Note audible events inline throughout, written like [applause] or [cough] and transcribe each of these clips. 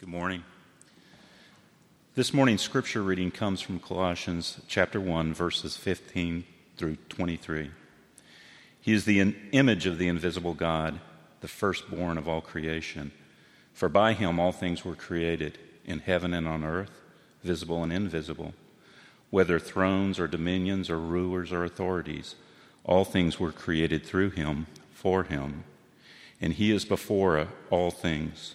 Good morning. This morning's scripture reading comes from Colossians chapter 1 verses 15 through 23. He is the image of the invisible God, the firstborn of all creation. For by him all things were created, in heaven and on earth, visible and invisible. Whether thrones or dominions or rulers or authorities, all things were created through him, for him. And he is before all things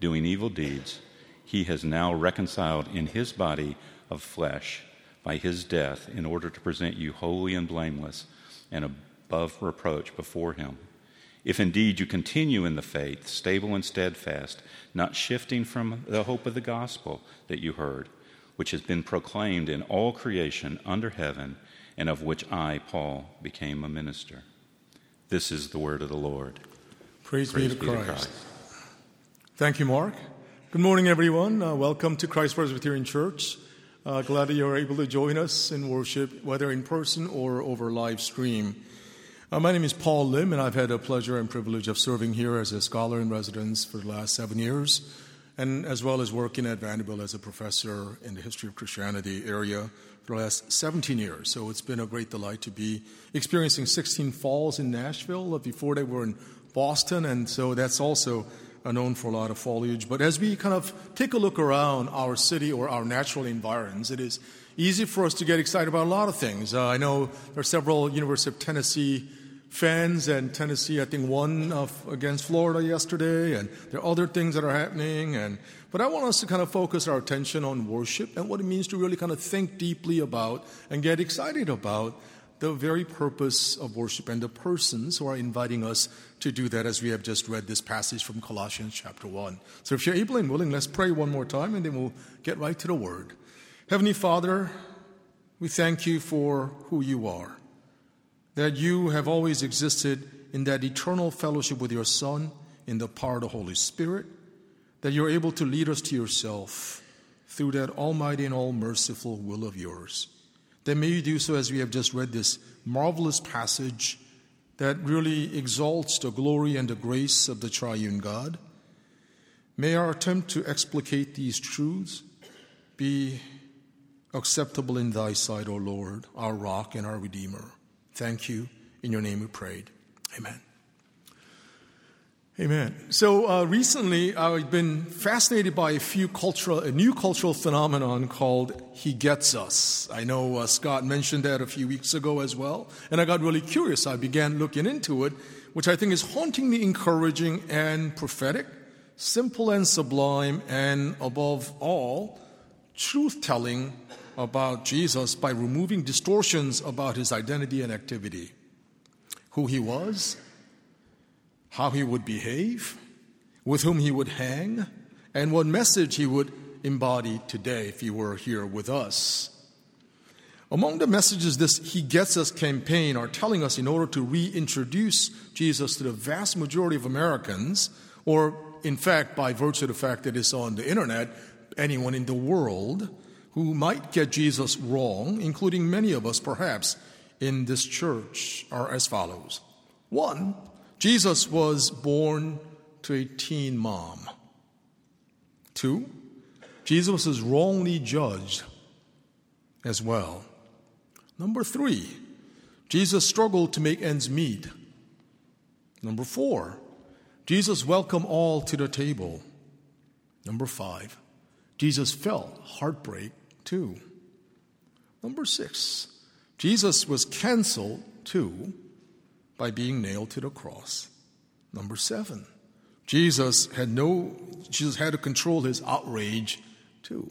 doing evil deeds, he has now reconciled in his body of flesh by his death in order to present you holy and blameless and above reproach before him. If indeed you continue in the faith, stable and steadfast, not shifting from the hope of the gospel that you heard, which has been proclaimed in all creation under heaven, and of which I, Paul, became a minister. This is the word of the Lord. Praise, Praise be, to, be Christ. to Christ. Thank you, Mark. Good morning, everyone. Uh, welcome to Christ Presbyterian Church. Uh, glad that you're able to join us in worship, whether in person or over live stream. Uh, my name is Paul Lim, and I've had a pleasure and privilege of serving here as a scholar in residence for the last seven years, and as well as working at Vanderbilt as a professor in the history of Christianity area for the last 17 years. So it's been a great delight to be experiencing 16 falls in Nashville. Before they were in Boston, and so that's also are known for a lot of foliage. But as we kind of take a look around our city or our natural environs, it is easy for us to get excited about a lot of things. Uh, I know there are several University of Tennessee fans, and Tennessee, I think, won against Florida yesterday, and there are other things that are happening. And but I want us to kind of focus our attention on worship and what it means to really kind of think deeply about and get excited about the very purpose of worship and the persons who are inviting us to do that as we have just read this passage from Colossians chapter 1. So if you're able and willing, let's pray one more time and then we'll get right to the word. Heavenly Father, we thank you for who you are, that you have always existed in that eternal fellowship with your Son in the power of the Holy Spirit, that you're able to lead us to yourself through that almighty and all merciful will of yours then may you do so as we have just read this marvelous passage that really exalts the glory and the grace of the triune God. May our attempt to explicate these truths be acceptable in thy sight, O Lord, our rock and our redeemer. Thank you. In your name we prayed. Amen. Amen. So uh, recently, I've been fascinated by a few cultural, a new cultural phenomenon called "He Gets Us." I know uh, Scott mentioned that a few weeks ago as well, and I got really curious. I began looking into it, which I think is hauntingly encouraging and prophetic, simple and sublime, and above all, truth-telling about Jesus by removing distortions about his identity and activity, who he was how he would behave, with whom he would hang, and what message he would embody today if he were here with us. Among the messages this He Gets Us campaign are telling us in order to reintroduce Jesus to the vast majority of Americans, or in fact, by virtue of the fact that it's on the internet, anyone in the world who might get Jesus wrong, including many of us perhaps in this church, are as follows. One, Jesus was born to a teen mom. Two, Jesus was wrongly judged as well. Number three, Jesus struggled to make ends meet. Number four, Jesus welcomed all to the table. Number five, Jesus felt heartbreak too. Number six, Jesus was canceled too by being nailed to the cross. Number seven, Jesus had no, Jesus had to control his outrage too.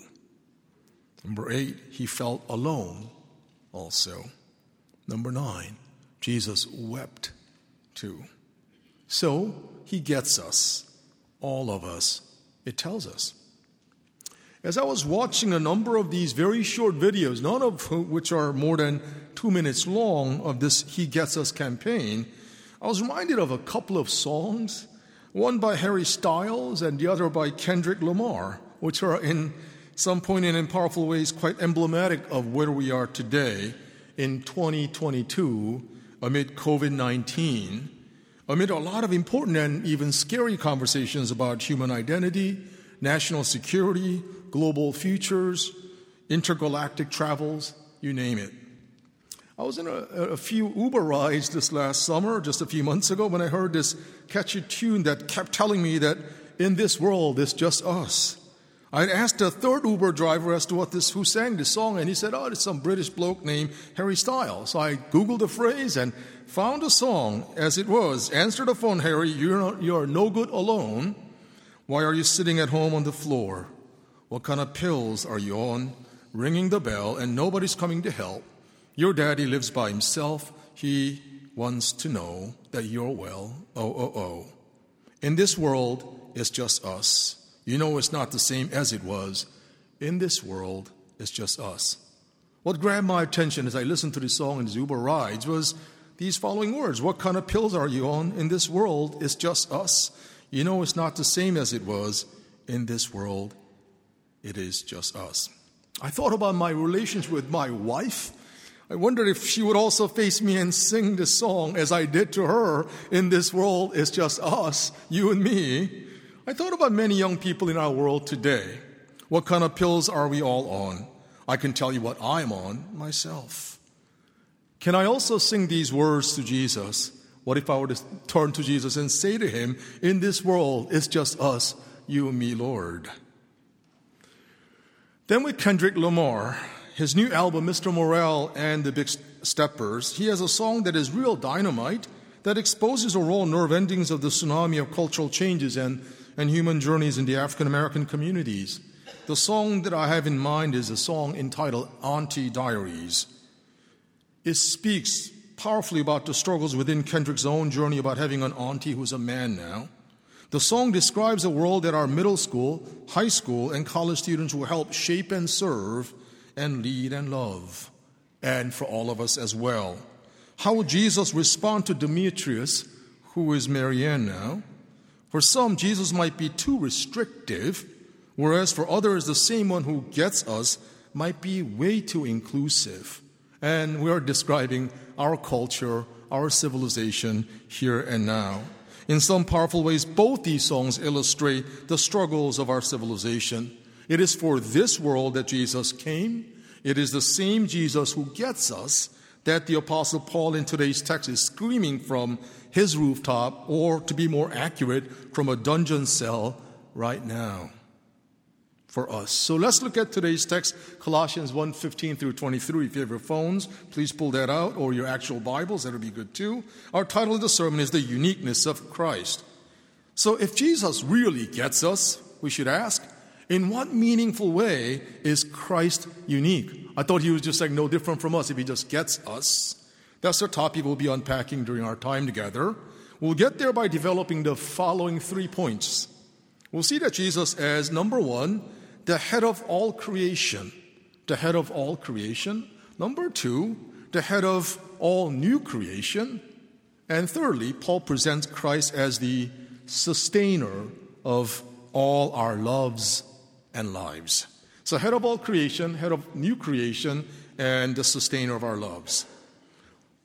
Number eight, he felt alone also. Number nine, Jesus wept too. So he gets us, all of us, it tells us. As I was watching a number of these very short videos, none of which are more than two minutes long, of this He Gets Us campaign, I was reminded of a couple of songs, one by Harry Styles and the other by Kendrick Lamar, which are in some poignant and powerful ways quite emblematic of where we are today in 2022 amid COVID 19, amid a lot of important and even scary conversations about human identity, national security, global futures, intergalactic travels, you name it. I was in a, a, few Uber rides this last summer, just a few months ago, when I heard this catchy tune that kept telling me that in this world it's just us. I asked a third Uber driver as to what this who sang this song, and he said, "Oh, it's some British bloke named Harry Styles." So I googled the phrase and found a song as it was. Answer the phone, Harry. You're not, you're no good alone. Why are you sitting at home on the floor? What kind of pills are you on? Ringing the bell, and nobody's coming to help. Your daddy lives by himself. He wants to know that you're well. Oh, oh, oh. In this world, it's just us. You know, it's not the same as it was. In this world, it's just us. What grabbed my attention as I listened to this song in Uber rides was these following words What kind of pills are you on? In this world, it's just us. You know, it's not the same as it was. In this world, it is just us. I thought about my relationship with my wife. I wondered if she would also face me and sing this song as I did to her. In this world, it's just us, you and me. I thought about many young people in our world today. What kind of pills are we all on? I can tell you what I'm on myself. Can I also sing these words to Jesus? What if I were to turn to Jesus and say to him, In this world, it's just us, you and me, Lord? Then with Kendrick Lamar, his new album, Mr. Morale and the Big Steppers, he has a song that is real dynamite that exposes the raw nerve endings of the tsunami of cultural changes and and human journeys in the African American communities. The song that I have in mind is a song entitled Auntie Diaries. It speaks powerfully about the struggles within Kendrick's own journey about having an auntie who's a man now. The song describes a world that our middle school, high school, and college students will help shape and serve and lead and love, and for all of us as well. How will Jesus respond to Demetrius, who is Marianne now? For some, Jesus might be too restrictive, whereas for others, the same one who gets us might be way too inclusive. And we are describing our culture, our civilization here and now. In some powerful ways, both these songs illustrate the struggles of our civilization. It is for this world that Jesus came. It is the same Jesus who gets us that the Apostle Paul in today's text is screaming from his rooftop, or to be more accurate, from a dungeon cell right now for us. So let's look at today's text, Colossians 1 15 through 23. If you have your phones, please pull that out, or your actual Bibles, that'll be good too. Our title of the sermon is The Uniqueness of Christ. So if Jesus really gets us, we should ask, in what meaningful way is Christ unique? I thought he was just like no different from us if he just gets us. That's the topic we'll be unpacking during our time together. We'll get there by developing the following three points. We'll see that Jesus as number one, the head of all creation, the head of all creation. Number two, the head of all new creation. And thirdly, Paul presents Christ as the sustainer of all our loves and lives. So, head of all creation, head of new creation, and the sustainer of our loves.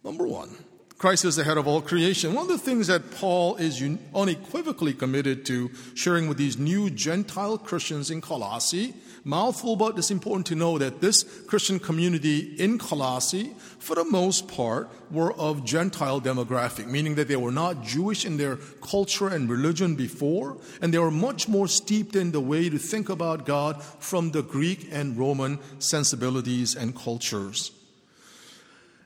Number one, Christ is the head of all creation. One of the things that Paul is unequivocally committed to sharing with these new Gentile Christians in Colossae, mouthful, but it's important to know that this Christian community in Colossae, for the most part, were of Gentile demographic, meaning that they were not Jewish in their culture and religion before, and they were much more steeped in the way to think about God from the Greek and Roman sensibilities and cultures.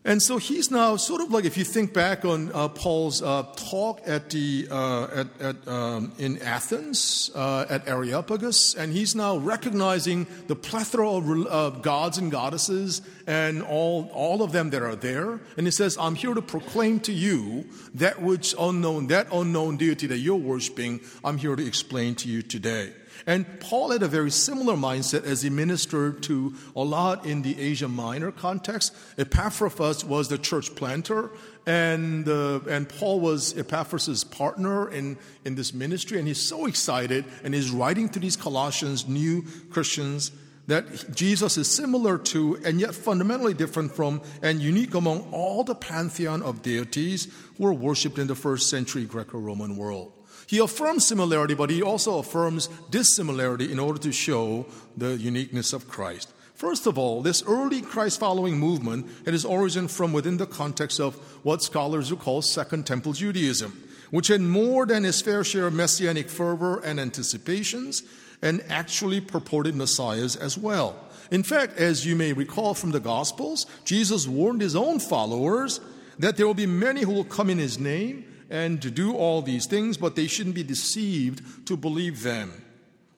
And so he's now sort of like, if you think back on uh, Paul's uh, talk at the, uh, at, at, um, in Athens, uh, at Areopagus, and he's now recognizing the plethora of gods and goddesses and all, all of them that are there. And he says, I'm here to proclaim to you that which unknown, that unknown deity that you're worshiping, I'm here to explain to you today. And Paul had a very similar mindset as he ministered to a lot in the Asia Minor context. Epaphras was the church planter, and, uh, and Paul was Epaphras' partner in, in this ministry. And he's so excited, and he's writing to these Colossians, new Christians, that Jesus is similar to and yet fundamentally different from and unique among all the pantheon of deities who were worshipped in the first century Greco Roman world. He affirms similarity, but he also affirms dissimilarity in order to show the uniqueness of Christ. First of all, this early Christ following movement had its origin from within the context of what scholars would call Second Temple Judaism, which had more than its fair share of messianic fervor and anticipations, and actually purported messiahs as well. In fact, as you may recall from the Gospels, Jesus warned his own followers that there will be many who will come in his name and to do all these things, but they shouldn't be deceived to believe them.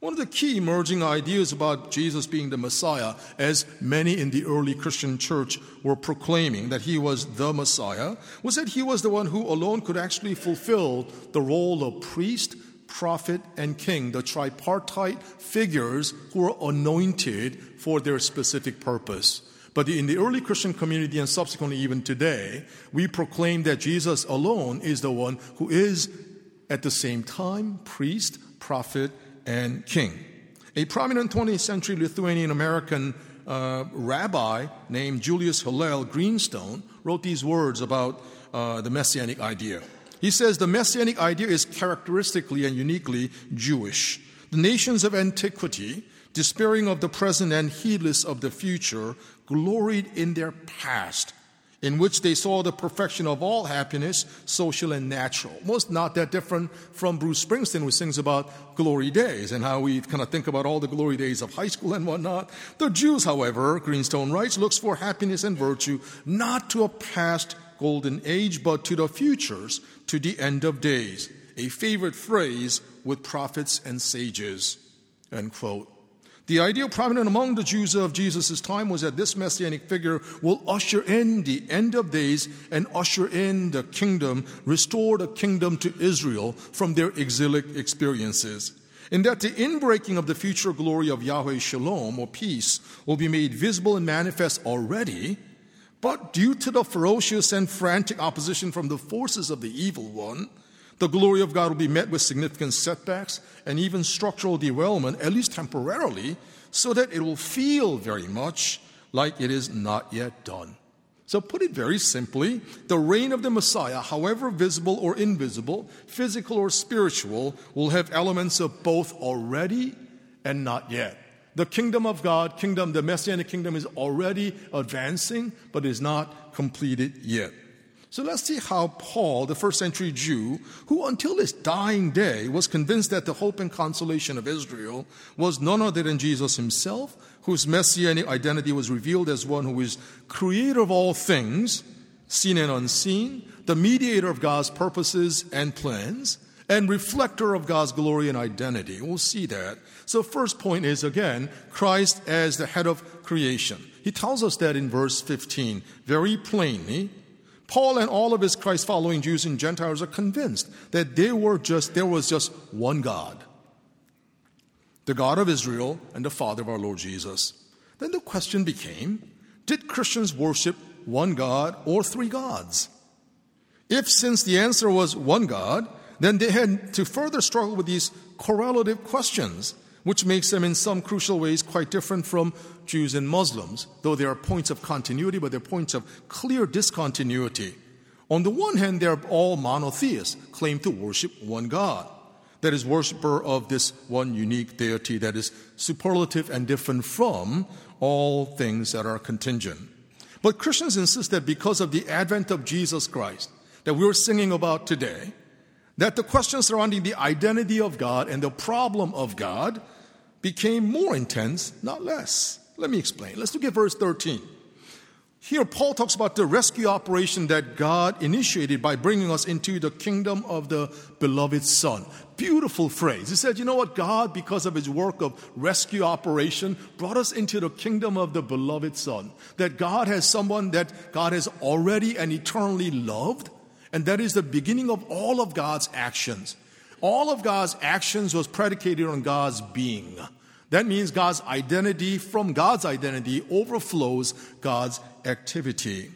One of the key emerging ideas about Jesus being the Messiah, as many in the early Christian church were proclaiming that he was the Messiah, was that he was the one who alone could actually fulfill the role of priest, prophet, and king, the tripartite figures who were anointed for their specific purpose. But in the early Christian community and subsequently even today, we proclaim that Jesus alone is the one who is at the same time priest, prophet, and king. A prominent 20th century Lithuanian American uh, rabbi named Julius Hillel Greenstone wrote these words about uh, the messianic idea. He says the messianic idea is characteristically and uniquely Jewish. The nations of antiquity, despairing of the present and heedless of the future, gloried in their past, in which they saw the perfection of all happiness, social and natural. Most not that different from Bruce Springsteen, who sings about glory days and how we kind of think about all the glory days of high school and whatnot. The Jews, however, Greenstone writes, looks for happiness and virtue not to a past golden age, but to the futures, to the end of days. A favorite phrase with prophets and sages. End quote. The ideal prominent among the Jews of Jesus' time was that this messianic figure will usher in the end of days and usher in the kingdom, restore the kingdom to Israel from their exilic experiences. In that the inbreaking of the future glory of Yahweh Shalom or peace will be made visible and manifest already but due to the ferocious and frantic opposition from the forces of the evil one, the glory of God will be met with significant setbacks and even structural derailment, at least temporarily, so that it will feel very much like it is not yet done. So, put it very simply, the reign of the Messiah, however visible or invisible, physical or spiritual, will have elements of both already and not yet. The kingdom of God, kingdom, the messianic kingdom is already advancing, but is not completed yet. So let's see how Paul, the first century Jew, who until his dying day was convinced that the hope and consolation of Israel was none other than Jesus himself, whose messianic identity was revealed as one who is creator of all things, seen and unseen, the mediator of God's purposes and plans, and reflector of God's glory and identity. We'll see that. So, first point is again, Christ as the head of creation. He tells us that in verse 15 very plainly. Paul and all of his Christ following Jews and Gentiles are convinced that they were just, there was just one God the God of Israel and the Father of our Lord Jesus. Then the question became did Christians worship one God or three gods? If, since the answer was one God, then they had to further struggle with these correlative questions, which makes them in some crucial ways quite different from Jews and Muslims, though there are points of continuity, but there are points of clear discontinuity. On the one hand, they are all monotheists, claim to worship one God, that is, worshiper of this one unique deity that is superlative and different from all things that are contingent. But Christians insist that because of the advent of Jesus Christ, that we're singing about today, that the question surrounding the identity of God and the problem of God became more intense, not less. Let me explain. Let's look at verse 13. Here, Paul talks about the rescue operation that God initiated by bringing us into the kingdom of the beloved Son. Beautiful phrase. He said, You know what? God, because of his work of rescue operation, brought us into the kingdom of the beloved Son. That God has someone that God has already and eternally loved and that is the beginning of all of God's actions. All of God's actions was predicated on God's being. That means God's identity from God's identity overflows God's activity.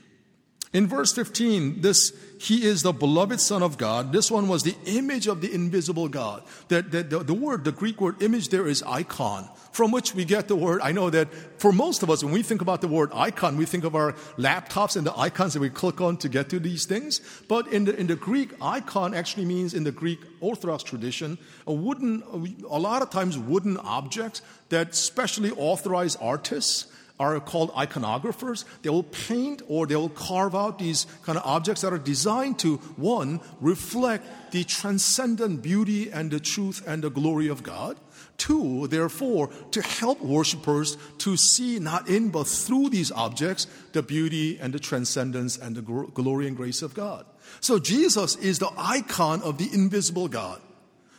In verse 15, this he is the beloved Son of God. This one was the image of the invisible God. That, that the, the word, the Greek word image there is icon, from which we get the word. I know that for most of us, when we think about the word icon, we think of our laptops and the icons that we click on to get to these things. But in the, in the Greek, icon actually means in the Greek Orthodox tradition, a wooden, a lot of times wooden objects that specially authorized artists are called iconographers. They will paint or they will carve out these kind of objects that are designed to, one, reflect the transcendent beauty and the truth and the glory of God. Two, therefore, to help worshippers to see not in but through these objects the beauty and the transcendence and the glory and grace of God. So Jesus is the icon of the invisible God.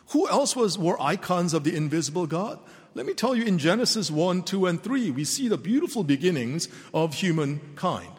Who else was were icons of the invisible God? Let me tell you, in Genesis 1, 2, and 3, we see the beautiful beginnings of humankind.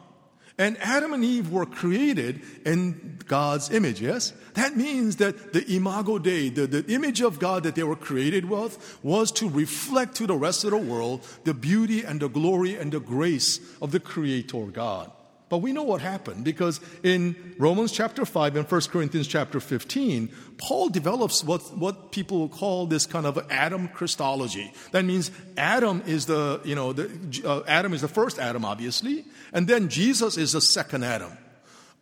And Adam and Eve were created in God's image, yes? That means that the imago Dei, the, the image of God that they were created with, was to reflect to the rest of the world the beauty and the glory and the grace of the Creator God. But we know what happened because in Romans chapter 5 and 1 Corinthians chapter 15, Paul develops what, what people call this kind of Adam Christology. That means Adam is the, you know, the, uh, Adam is the first Adam, obviously, and then Jesus is the second Adam.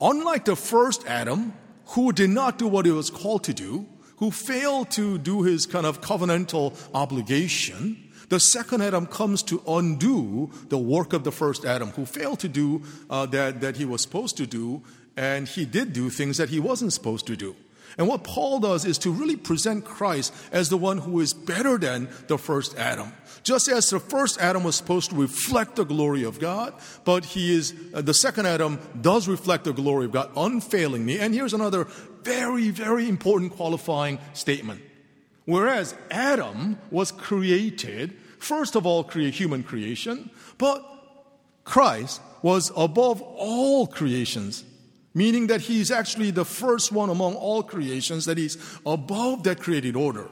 Unlike the first Adam, who did not do what he was called to do, who failed to do his kind of covenantal obligation, the second Adam comes to undo the work of the first Adam, who failed to do uh, that, that he was supposed to do, and he did do things that he wasn't supposed to do. And what Paul does is to really present Christ as the one who is better than the first Adam. Just as the first Adam was supposed to reflect the glory of God, but he is, uh, the second Adam does reflect the glory of God unfailingly. And here's another very, very important qualifying statement. Whereas Adam was created first of all create human creation, but Christ was above all creations, meaning that he's actually the first one among all creations, that he's above that created order.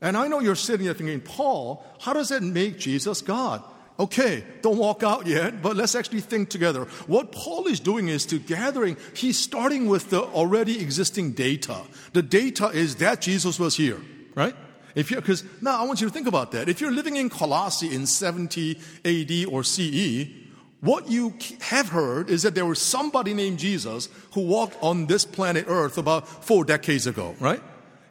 And I know you're sitting there thinking, Paul, how does that make Jesus God? Okay, don't walk out yet, but let's actually think together. What Paul is doing is to gathering, he's starting with the already existing data. The data is that Jesus was here, right? If you because now I want you to think about that. If you're living in Colossae in 70 AD or CE, what you have heard is that there was somebody named Jesus who walked on this planet Earth about four decades ago, right?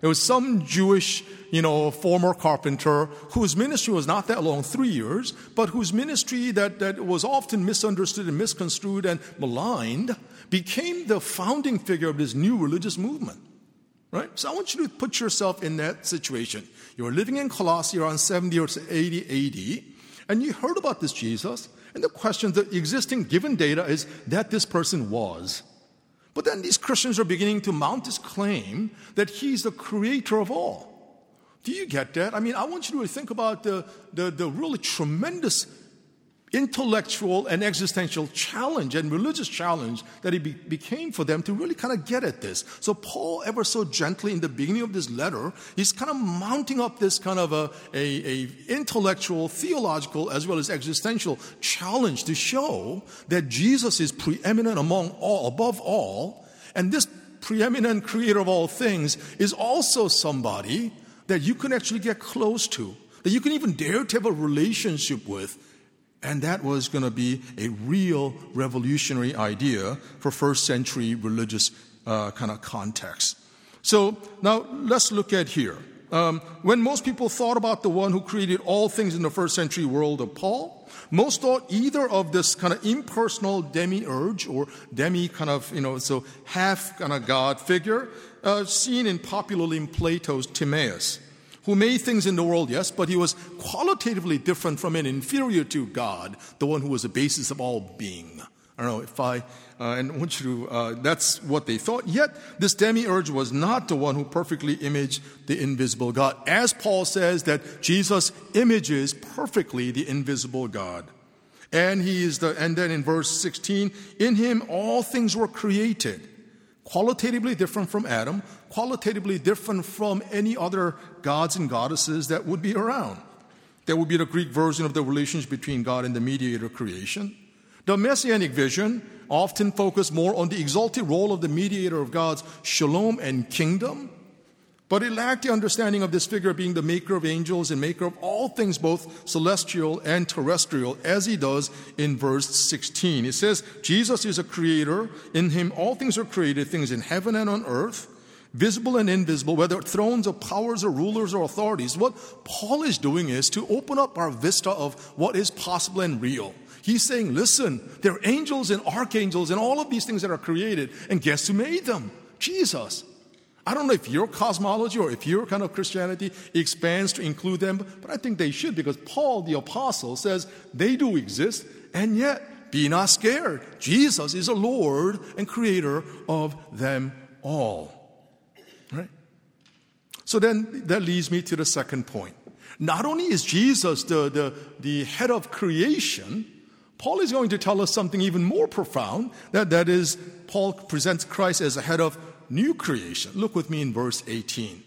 It was some Jewish, you know, former carpenter whose ministry was not that long, three years, but whose ministry that, that was often misunderstood and misconstrued and maligned became the founding figure of this new religious movement. Right? So I want you to put yourself in that situation. You're living in Colossae around 70 or 80 AD, and you heard about this Jesus, and the question, the existing given data is that this person was. But then these Christians are beginning to mount this claim that he's the creator of all. Do you get that? I mean, I want you to think about the, the, the really tremendous intellectual and existential challenge and religious challenge that it be, became for them to really kind of get at this. So Paul, ever so gently in the beginning of this letter, he's kind of mounting up this kind of a, a, a intellectual, theological, as well as existential challenge to show that Jesus is preeminent among all, above all, and this preeminent creator of all things is also somebody that you can actually get close to, that you can even dare to have a relationship with and that was going to be a real revolutionary idea for first century religious uh, kind of context. So now let's look at here. Um, when most people thought about the one who created all things in the first century world of Paul, most thought either of this kind of impersonal demiurge or demi kind of, you know, so half kind of God figure, uh, seen in popularly in Plato's Timaeus who made things in the world, yes, but he was qualitatively different from and inferior to God, the one who was the basis of all being. I don't know if I, uh, and I want you to, uh, that's what they thought. Yet, this demiurge was not the one who perfectly imaged the invisible God. As Paul says that Jesus images perfectly the invisible God. And he is the, and then in verse 16, in him all things were created qualitatively different from Adam, qualitatively different from any other gods and goddesses that would be around. That would be the Greek version of the relationship between God and the mediator creation. The messianic vision often focused more on the exalted role of the mediator of God's shalom and kingdom but it lacked the understanding of this figure being the maker of angels and maker of all things, both celestial and terrestrial, as he does in verse 16. It says, Jesus is a creator. In him, all things are created, things in heaven and on earth, visible and invisible, whether thrones or powers or rulers or authorities. What Paul is doing is to open up our vista of what is possible and real. He's saying, listen, there are angels and archangels and all of these things that are created, and guess who made them? Jesus. I don't know if your cosmology or if your kind of Christianity expands to include them, but I think they should because Paul the apostle says they do exist, and yet be not scared. Jesus is a Lord and creator of them all. Right? So then that leads me to the second point. Not only is Jesus the, the, the head of creation, Paul is going to tell us something even more profound that, that is, Paul presents Christ as a head of new creation. Look with me in verse 18.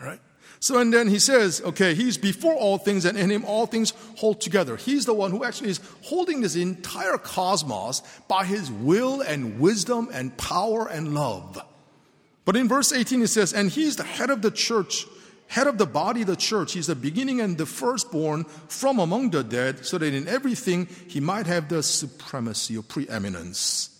All right? So, and then he says, okay, he's before all things, and in him all things hold together. He's the one who actually is holding this entire cosmos by his will and wisdom and power and love. But in verse 18, he says, and he's the head of the church, head of the body of the church. He's the beginning and the firstborn from among the dead, so that in everything he might have the supremacy or preeminence.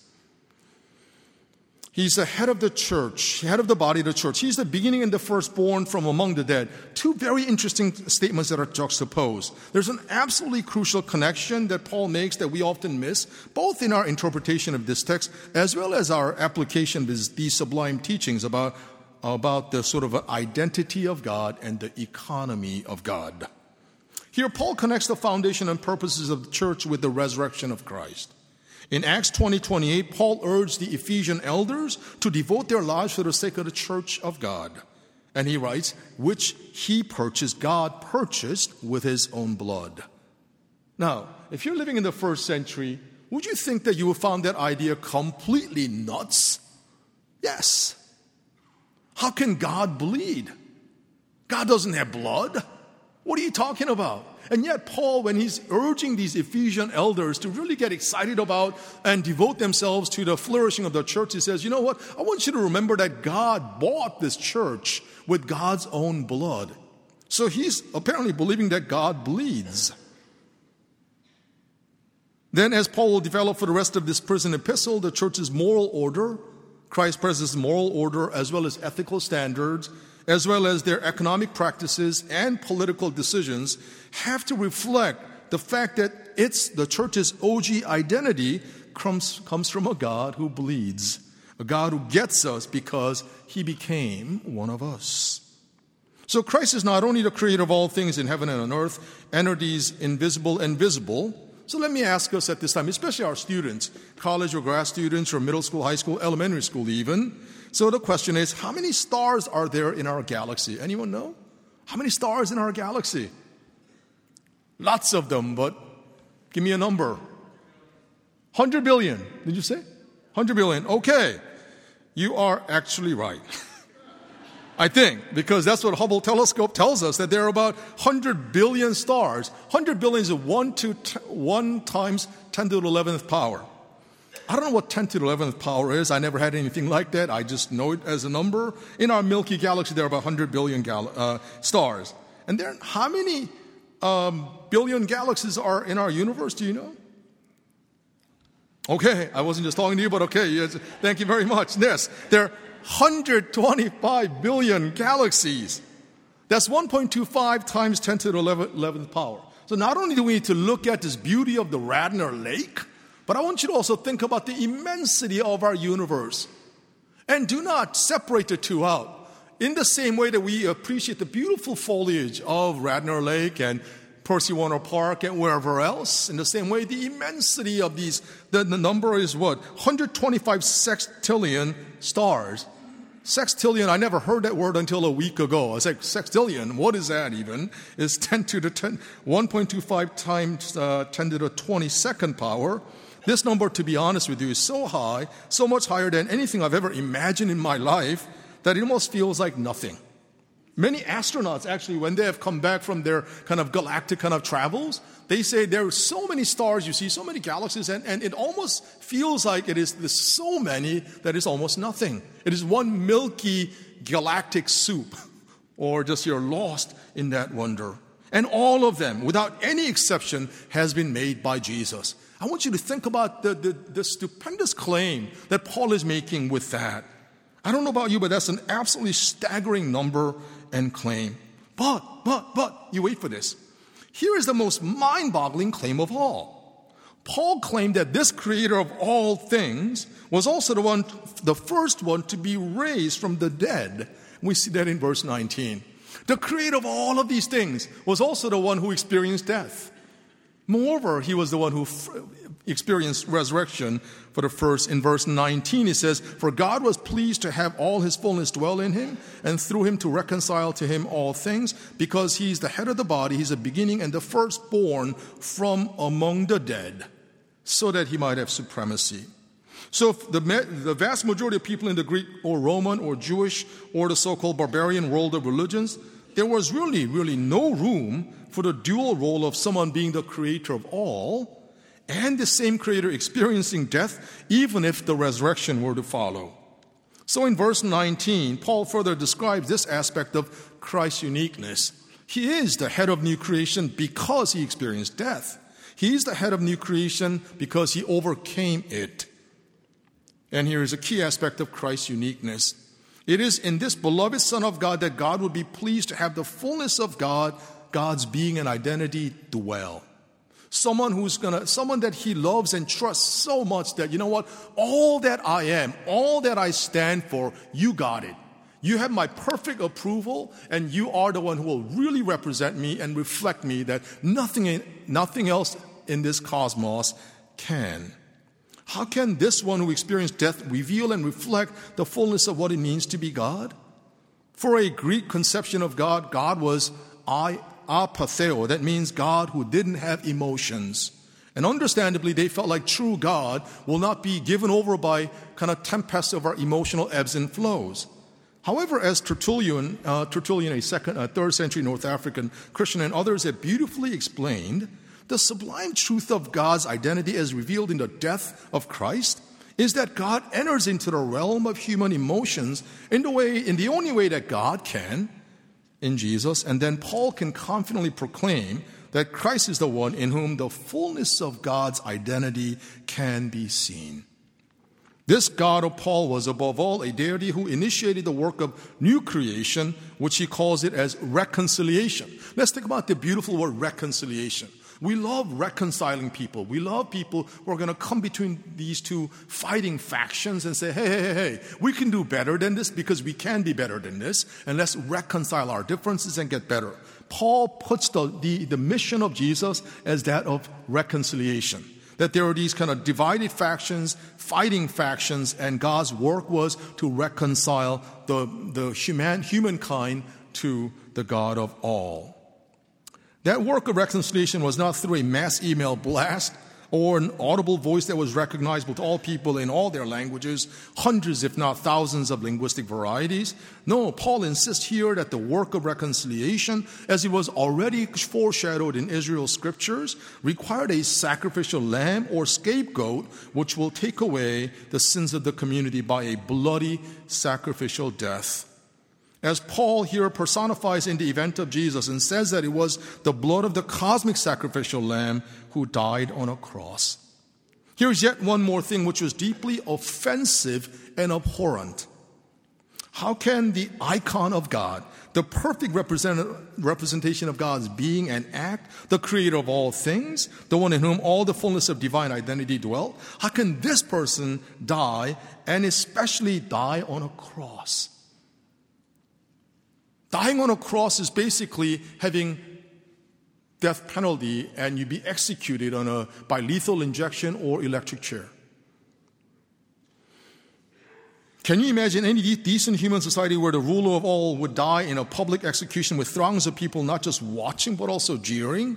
He's the head of the church, head of the body of the church. He's the beginning and the firstborn from among the dead. Two very interesting statements that are juxtaposed. There's an absolutely crucial connection that Paul makes that we often miss, both in our interpretation of this text as well as our application of these sublime teachings about, about the sort of identity of God and the economy of God. Here, Paul connects the foundation and purposes of the church with the resurrection of Christ. In Acts 20 28, Paul urged the Ephesian elders to devote their lives for the sake of the church of God. And he writes, which he purchased, God purchased with his own blood. Now, if you're living in the first century, would you think that you would find that idea completely nuts? Yes. How can God bleed? God doesn't have blood. What are you talking about? And yet, Paul, when he's urging these Ephesian elders to really get excited about and devote themselves to the flourishing of the church, he says, You know what? I want you to remember that God bought this church with God's own blood. So he's apparently believing that God bleeds. Then, as Paul will develop for the rest of this prison epistle, the church's moral order, Christ presses moral order, as well as ethical standards, as well as their economic practices and political decisions, have to reflect the fact that it's the church's OG identity comes, comes from a God who bleeds, a God who gets us because he became one of us. So Christ is not only the creator of all things in heaven and on earth, entities invisible and visible. So let me ask us at this time, especially our students, college or grad students or middle school, high school, elementary school even, so the question is, how many stars are there in our galaxy? Anyone know? How many stars in our galaxy? Lots of them, but give me a number. 100 billion. Did you say? 100 billion. Okay. You are actually right. [laughs] I think, because that's what Hubble telescope tells us, that there are about 100 billion stars. 100 billion is 1 to t- 1 times 10 to the 11th power. I don't know what 10 to the 11th power is. I never had anything like that. I just know it as a number. In our Milky Galaxy, there are about 100 billion gal- uh, stars. And there, how many um, billion galaxies are in our universe? Do you know? Okay, I wasn't just talking to you, but okay, yes, thank you very much. Yes, there are 125 billion galaxies. That's 1.25 times 10 to the 11th power. So not only do we need to look at this beauty of the Radnor Lake, but I want you to also think about the immensity of our universe. And do not separate the two out. In the same way that we appreciate the beautiful foliage of Radnor Lake and Percy Warner Park and wherever else, in the same way, the immensity of these, the, the number is what? 125 sextillion stars. Sextillion, I never heard that word until a week ago. I was like, sextillion, what is that even? Is 10 to the 10, 1.25 times uh, 10 to the 22nd power This number, to be honest with you, is so high, so much higher than anything I've ever imagined in my life, that it almost feels like nothing. Many astronauts, actually, when they have come back from their kind of galactic kind of travels, they say there are so many stars you see, so many galaxies, and, and it almost feels like it is there's so many that is almost nothing. It is one milky galactic soup, or just you're lost in that wonder. And all of them, without any exception, has been made by Jesus. I want you to think about the, the, the stupendous claim that Paul is making with that. I don't know about you, but that's an absolutely staggering number and claim. But, but, but, you wait for this. Here is the most mind boggling claim of all. Paul claimed that this creator of all things was also the one, the first one to be raised from the dead. We see that in verse 19. The creator of all of these things was also the one who experienced death. Moreover, he was the one who f- experienced resurrection for the first. In verse 19, he says, For God was pleased to have all his fullness dwell in him, and through him to reconcile to him all things, because he's the head of the body, he's the beginning and the firstborn from among the dead, so that he might have supremacy. So, the, the vast majority of people in the Greek or Roman or Jewish or the so called barbarian world of religions, there was really, really no room for the dual role of someone being the creator of all and the same creator experiencing death, even if the resurrection were to follow. So in verse 19, Paul further describes this aspect of Christ's uniqueness. He is the head of new creation because he experienced death. He is the head of new creation because he overcame it. And here is a key aspect of Christ's uniqueness. It is in this beloved Son of God that God would be pleased to have the fullness of God, God's being and identity, dwell. Someone who's gonna, someone that he loves and trusts so much that, you know what, all that I am, all that I stand for, you got it. You have my perfect approval, and you are the one who will really represent me and reflect me that nothing, in nothing else in this cosmos can. How can this one who experienced death reveal and reflect the fullness of what it means to be God? For a Greek conception of God, God was I apatheo. That means God who didn't have emotions. And understandably, they felt like true God will not be given over by kind of tempests of our emotional ebbs and flows. However, as Tertullian, uh, Tertullian, a second, uh, third century North African Christian, and others have beautifully explained, the sublime truth of God's identity as revealed in the death of Christ is that God enters into the realm of human emotions in the way in the only way that God can in Jesus and then Paul can confidently proclaim that Christ is the one in whom the fullness of God's identity can be seen. This God of Paul was above all a deity who initiated the work of new creation, which he calls it as reconciliation. Let's think about the beautiful word reconciliation. We love reconciling people. We love people who are going to come between these two fighting factions and say, hey, hey, hey, hey, we can do better than this because we can be better than this, and let's reconcile our differences and get better. Paul puts the, the, the mission of Jesus as that of reconciliation. That there are these kind of divided factions, fighting factions, and God's work was to reconcile the, the human, humankind to the God of all. That work of reconciliation was not through a mass email blast or an audible voice that was recognizable to all people in all their languages, hundreds, if not thousands, of linguistic varieties. No, Paul insists here that the work of reconciliation, as it was already foreshadowed in Israel's scriptures, required a sacrificial lamb or scapegoat which will take away the sins of the community by a bloody sacrificial death as Paul here personifies in the event of Jesus and says that it was the blood of the cosmic sacrificial lamb who died on a cross. Here's yet one more thing which was deeply offensive and abhorrent. How can the icon of God, the perfect represent- representation of God's being and act, the creator of all things, the one in whom all the fullness of divine identity dwelt, how can this person die and especially die on a cross? Dying on a cross is basically having death penalty and you'd be executed on a, by lethal injection or electric chair. Can you imagine any decent human society where the ruler of all would die in a public execution with throngs of people not just watching but also jeering?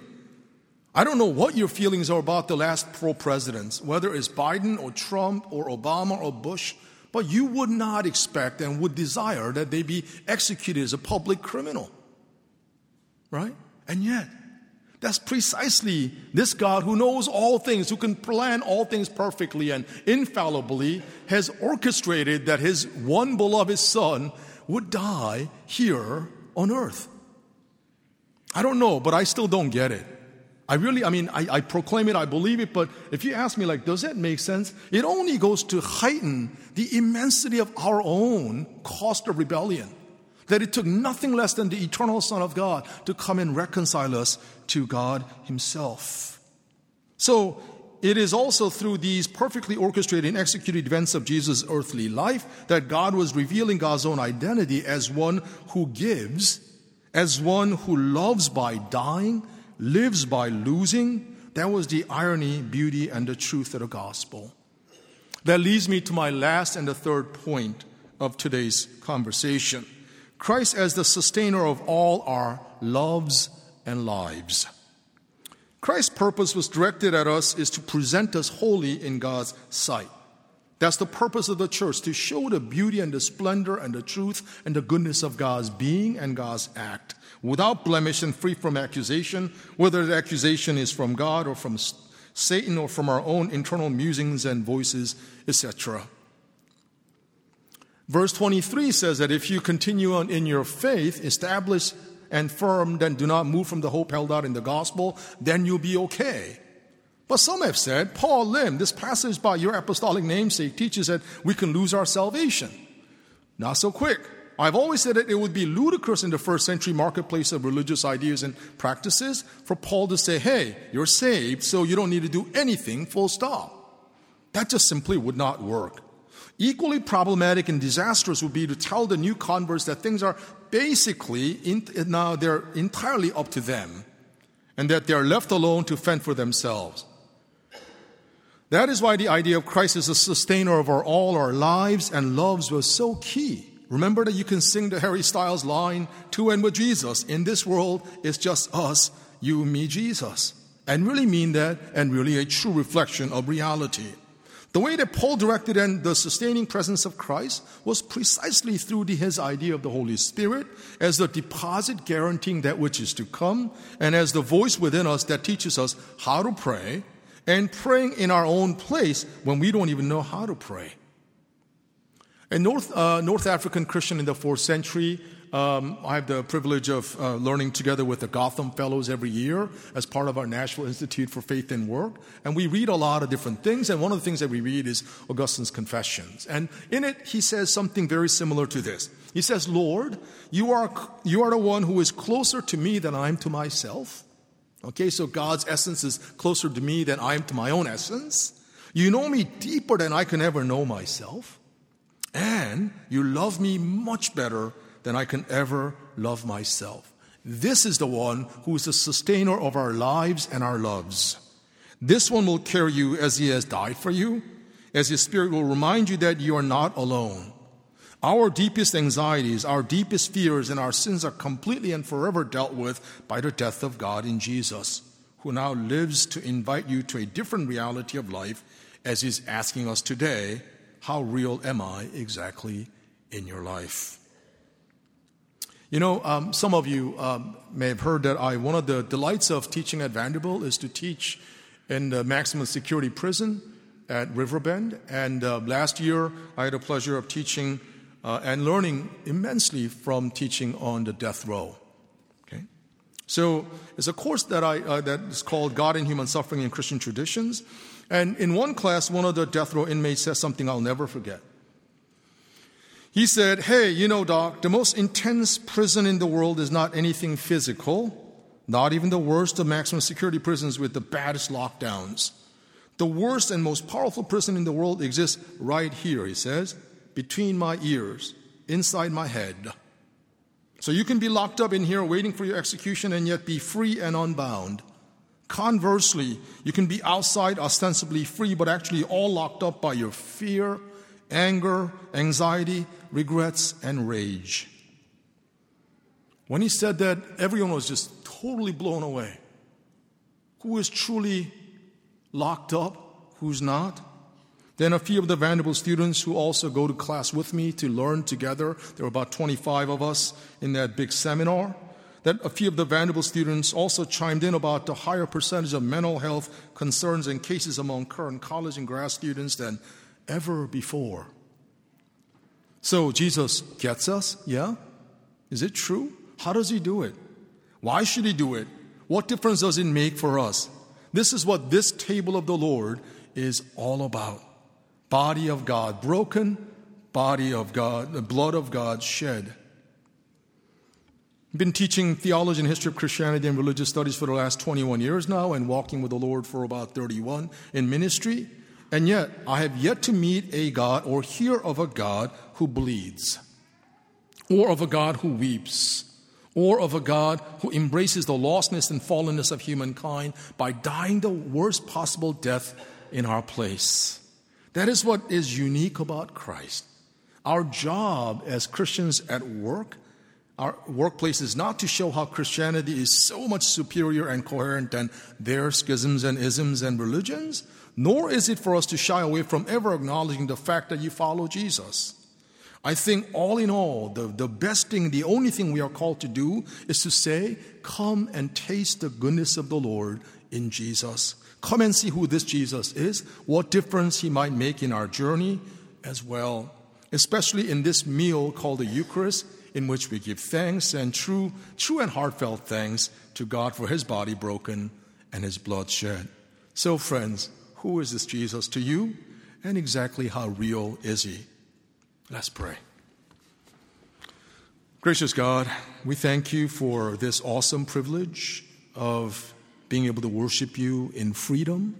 I don't know what your feelings are about the last pro presidents, whether it's Biden or Trump or Obama or Bush, but you would not expect and would desire that they be executed as a public criminal. Right? And yet, that's precisely this God who knows all things, who can plan all things perfectly and infallibly, has orchestrated that his one beloved Son would die here on earth. I don't know, but I still don't get it. I really, I mean, I, I, proclaim it, I believe it, but if you ask me, like, does that make sense? It only goes to heighten the immensity of our own cost of rebellion. That it took nothing less than the eternal Son of God to come and reconcile us to God Himself. So, it is also through these perfectly orchestrated and executed events of Jesus' earthly life that God was revealing God's own identity as one who gives, as one who loves by dying, lives by losing. That was the irony, beauty, and the truth of the gospel. That leads me to my last and the third point of today's conversation Christ as the sustainer of all our loves and lives. Christ's purpose was directed at us is to present us holy in God's sight. That's the purpose of the church, to show the beauty and the splendor and the truth and the goodness of God's being and God's act without blemish and free from accusation, whether the accusation is from God or from Satan or from our own internal musings and voices, etc. Verse 23 says that if you continue on in your faith, established and firm, then do not move from the hope held out in the gospel, then you'll be okay. But some have said, Paul Lim, this passage by your apostolic namesake teaches that we can lose our salvation. Not so quick. I've always said that it would be ludicrous in the first century marketplace of religious ideas and practices for Paul to say, hey, you're saved, so you don't need to do anything, full stop. That just simply would not work. Equally problematic and disastrous would be to tell the new converts that things are basically in, now they're entirely up to them and that they're left alone to fend for themselves. That is why the idea of Christ as a sustainer of our all our lives and loves was so key. Remember that you can sing the Harry Styles line, to and with Jesus. In this world, it's just us, you, me, Jesus. And really mean that and really a true reflection of reality. The way that Paul directed and the sustaining presence of Christ was precisely through the, his idea of the Holy Spirit as the deposit guaranteeing that which is to come, and as the voice within us that teaches us how to pray, and praying in our own place when we don't even know how to pray. A North, uh, North African Christian in the fourth century, um, I have the privilege of uh, learning together with the Gotham Fellows every year as part of our Nashville Institute for Faith and Work. And we read a lot of different things. And one of the things that we read is Augustine's Confessions. And in it, he says something very similar to this. He says, Lord, you are, you are the one who is closer to me than I am to myself. Okay, so God's essence is closer to me than I am to my own essence. You know me deeper than I can ever know myself. And you love me much better than I can ever love myself. This is the one who is the sustainer of our lives and our loves. This one will carry you as he has died for you, as his spirit will remind you that you are not alone. Our deepest anxieties, our deepest fears, and our sins are completely and forever dealt with by the death of God in Jesus, who now lives to invite you to a different reality of life as he's asking us today how real am I exactly in your life? You know, um, some of you um, may have heard that I, one of the delights of teaching at Vanderbilt is to teach in the maximum security prison at Riverbend. And uh, last year, I had the pleasure of teaching uh, and learning immensely from teaching on the death row. Okay, so it's a course that I uh, that is called God and Human Suffering in Christian Traditions. And in one class, one of the death row inmates said something I'll never forget. He said, Hey, you know, Doc, the most intense prison in the world is not anything physical, not even the worst of maximum security prisons with the baddest lockdowns. The worst and most powerful prison in the world exists right here, he says, between my ears, inside my head. So you can be locked up in here waiting for your execution and yet be free and unbound. Conversely, you can be outside ostensibly free, but actually all locked up by your fear, anger, anxiety, regrets, and rage. When he said that, everyone was just totally blown away. who is truly locked up, who's not. Then a few of the Vanderbilt students who also go to class with me to learn together. There were about 25 of us in that big seminar. That a few of the Vanderbilt students also chimed in about the higher percentage of mental health concerns and cases among current college and grad students than ever before. So Jesus gets us, yeah? Is it true? How does he do it? Why should he do it? What difference does it make for us? This is what this table of the Lord is all about. Body of God broken, body of God, the blood of God shed. Been teaching theology and history of Christianity and religious studies for the last 21 years now and walking with the Lord for about 31 in ministry. And yet, I have yet to meet a God or hear of a God who bleeds, or of a God who weeps, or of a God who embraces the lostness and fallenness of humankind by dying the worst possible death in our place. That is what is unique about Christ. Our job as Christians at work, our workplace is not to show how Christianity is so much superior and coherent than their schisms and isms and religions, nor is it for us to shy away from ever acknowledging the fact that you follow Jesus. I think, all in all, the, the best thing, the only thing we are called to do is to say, Come and taste the goodness of the Lord in Jesus. Come and see who this Jesus is, what difference he might make in our journey as well, especially in this meal called the Eucharist, in which we give thanks and true, true and heartfelt thanks to God for his body broken and his blood shed. So, friends, who is this Jesus to you, and exactly how real is he? Let's pray. Gracious God, we thank you for this awesome privilege of being able to worship you in freedom.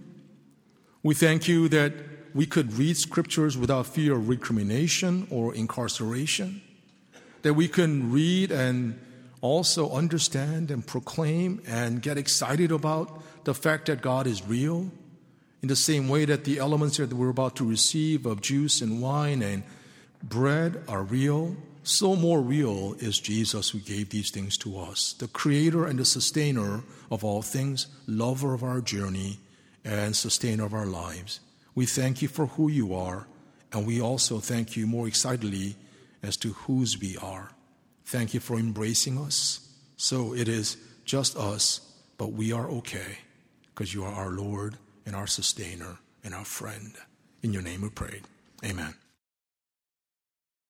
We thank you that we could read scriptures without fear of recrimination or incarceration, that we can read and also understand and proclaim and get excited about the fact that God is real, in the same way that the elements that we're about to receive of juice and wine and bread are real, so more real is Jesus who gave these things to us, the creator and the sustainer of all things, lover of our journey, and sustainer of our lives. We thank you for who you are, and we also thank you more excitedly as to whose we are. Thank you for embracing us. So it is just us, but we are okay because you are our Lord and our sustainer and our friend. In your name we pray. Amen.